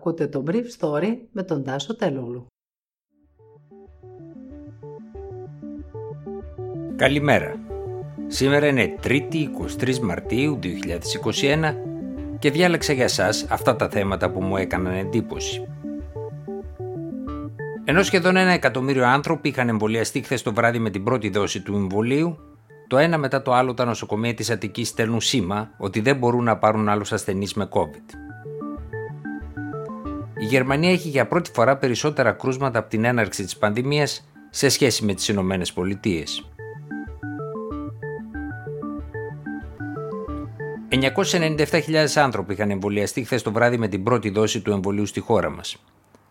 Ακούτε το Brief Story με τον Τάσο Τελούλου. Καλημέρα. Σήμερα είναι 3η 23 Μαρτίου 2021 και διάλεξα για σας αυτά τα θέματα που μου έκαναν εντύπωση. Ενώ σχεδόν ένα εκατομμύριο άνθρωποι είχαν εμβολιαστεί χθες το βράδυ με την πρώτη δόση του εμβολίου, το ένα μετά το άλλο τα νοσοκομεία της Αττικής στέλνουν σήμα ότι δεν μπορούν να πάρουν άλλους ασθενείς με COVID. Η Γερμανία έχει για πρώτη φορά περισσότερα κρούσματα από την έναρξη της πανδημίας σε σχέση με τις Ηνωμένες Πολιτείες. 997.000 άνθρωποι είχαν εμβολιαστεί χθες το βράδυ με την πρώτη δόση του εμβολίου στη χώρα μας.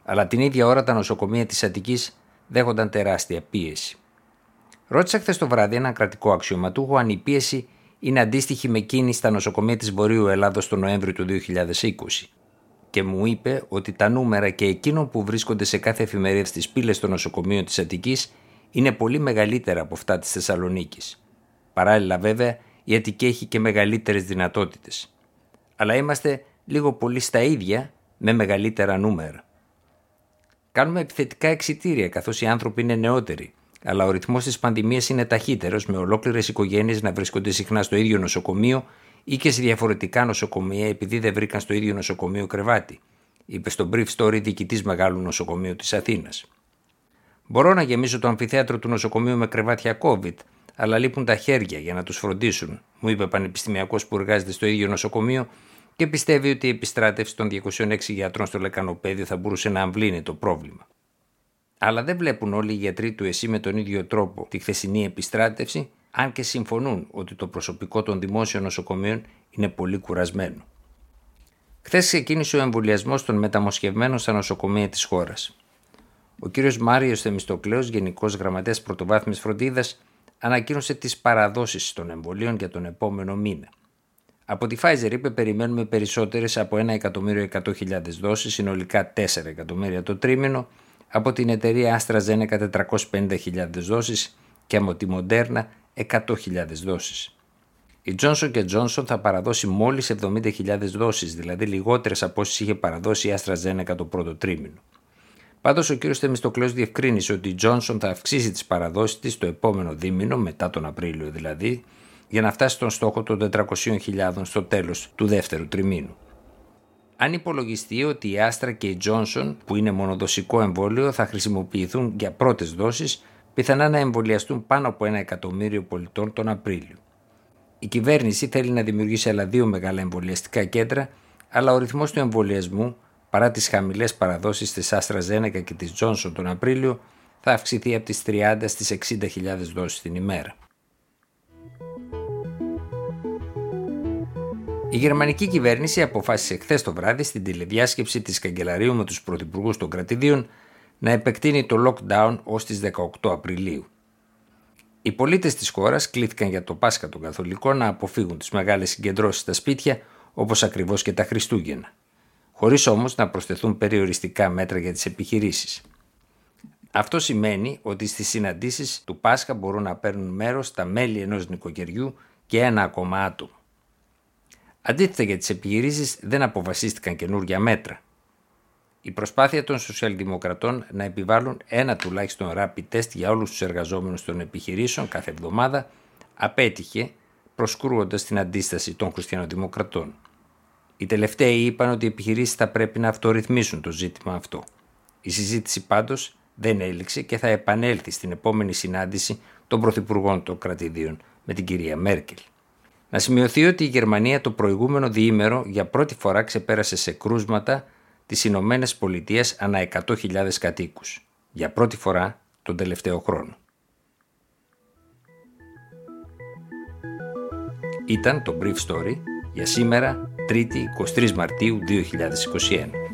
Αλλά την ίδια ώρα τα νοσοκομεία της Αττικής δέχονταν τεράστια πίεση. Ρώτησα χθες το βράδυ έναν κρατικό αξιωματούχο αν η πίεση είναι αντίστοιχη με εκείνη στα νοσοκομεία της Βορείου Ελλάδος το Νοέμβριο του 2020 και μου είπε ότι τα νούμερα και εκείνων που βρίσκονται σε κάθε εφημερίδα στις πύλες των νοσοκομείων της Αττικής είναι πολύ μεγαλύτερα από αυτά της Θεσσαλονίκης. Παράλληλα, βέβαια, η Αττική έχει και μεγαλύτερες δυνατότητες. Αλλά είμαστε λίγο πολύ στα ίδια με μεγαλύτερα νούμερα. Κάνουμε επιθετικά εξητήρια καθώς οι άνθρωποι είναι νεότεροι, αλλά ο ρυθμός της πανδημίας είναι ταχύτερος με ολόκληρες οικογένειες να βρίσκονται συχνά στο ίδιο νοσοκομείο ή και σε διαφορετικά νοσοκομεία επειδή δεν βρήκαν στο ίδιο νοσοκομείο κρεβάτι, είπε στο brief story διοικητής Μεγάλου Νοσοκομείου της Αθήνας. Μπορώ να γεμίσω το αμφιθέατρο του νοσοκομείου με κρεβάτια COVID, αλλά λείπουν τα χέρια για να τους φροντίσουν, μου είπε πανεπιστημιακός που εργάζεται στο ίδιο νοσοκομείο και πιστεύει ότι η επιστράτευση των 206 γιατρών στο λεκανοπέδιο θα μπορούσε να αμβλύνει το πρόβλημα. Αλλά δεν βλέπουν όλοι οι γιατροί του ΕΣΥ με τον ίδιο τρόπο τη χθεσινή επιστράτευση αν και συμφωνούν ότι το προσωπικό των δημόσιων νοσοκομείων είναι πολύ κουρασμένο. Χθες ξεκίνησε ο εμβολιασμός των μεταμοσχευμένων στα νοσοκομεία της χώρας. Ο κ. Μάριος Θεμιστοκλέος, Γενικός Γραμματέας Πρωτοβάθμιας Φροντίδας, ανακοίνωσε τις παραδόσεις των εμβολίων για τον επόμενο μήνα. Από τη Pfizer είπε περιμένουμε περισσότερες από 1.100.000 δόσεις, συνολικά 4 εκατομμύρια το τρίμηνο, από την εταιρεία AstraZeneca 450.000 δόσεις και από τη Moderna 100.000 δόσεις. Η Johnson Johnson θα παραδώσει μόλις 70.000 δόσεις, δηλαδή λιγότερες από όσες είχε παραδώσει η AstraZeneca το πρώτο τρίμηνο. Πάντως ο κ. Θεμιστοκλέος διευκρίνησε ότι η Johnson θα αυξήσει τις παραδόσεις της το επόμενο δίμηνο, μετά τον Απρίλιο δηλαδή, για να φτάσει στον στόχο των 400.000 στο τέλος του δεύτερου τριμήνου. Αν υπολογιστεί ότι η Astra και η Johnson, που είναι μονοδοσικό εμβόλιο, θα χρησιμοποιηθούν για πρώτες δόσεις, πιθανά να εμβολιαστούν πάνω από ένα εκατομμύριο πολιτών τον Απρίλιο. Η κυβέρνηση θέλει να δημιουργήσει άλλα δύο μεγάλα εμβολιαστικά κέντρα, αλλά ο ρυθμός του εμβολιασμού, παρά τις χαμηλές παραδόσεις της Άστρα Ζένεκα και της Τζόνσον τον Απρίλιο, θα αυξηθεί από τις 30 στις 60.000 δόσεις την ημέρα. Η γερμανική κυβέρνηση αποφάσισε χθες το βράδυ στην τηλεδιάσκεψη της καγκελαρίου με τους πρωθυπουργούς των κρατηδίων να επεκτείνει το lockdown ως τις 18 Απριλίου. Οι πολίτες της χώρας κλήθηκαν για το Πάσχα των Καθολικών να αποφύγουν τις μεγάλες συγκεντρώσεις στα σπίτια όπως ακριβώς και τα Χριστούγεννα, χωρίς όμως να προσθεθούν περιοριστικά μέτρα για τις επιχειρήσεις. Αυτό σημαίνει ότι στις συναντήσεις του Πάσχα μπορούν να παίρνουν μέρος τα μέλη ενός νοικοκυριού και ένα ακόμα άτομο. Αντίθετα για τις επιχειρήσεις δεν αποφασίστηκαν καινούργια μέτρα. Η προσπάθεια των σοσιαλδημοκρατών να επιβάλλουν ένα τουλάχιστον rapid test για όλους τους εργαζόμενους των επιχειρήσεων κάθε εβδομάδα απέτυχε προσκρούοντας την αντίσταση των χριστιανοδημοκρατών. Οι τελευταίοι είπαν ότι οι επιχειρήσεις θα πρέπει να αυτορυθμίσουν το ζήτημα αυτό. Η συζήτηση πάντως δεν έληξε και θα επανέλθει στην επόμενη συνάντηση των πρωθυπουργών των κρατηδίων με την κυρία Μέρκελ. Να σημειωθεί ότι η Γερμανία το προηγούμενο διήμερο για πρώτη φορά ξεπέρασε σε κρούσματα τις Ηνωμένε Πολιτείες ανά 100.000 κατοίκους, για πρώτη φορά τον τελευταίο χρόνο. Ήταν το Brief Story για σήμερα 3η 23 Μαρτίου 2021.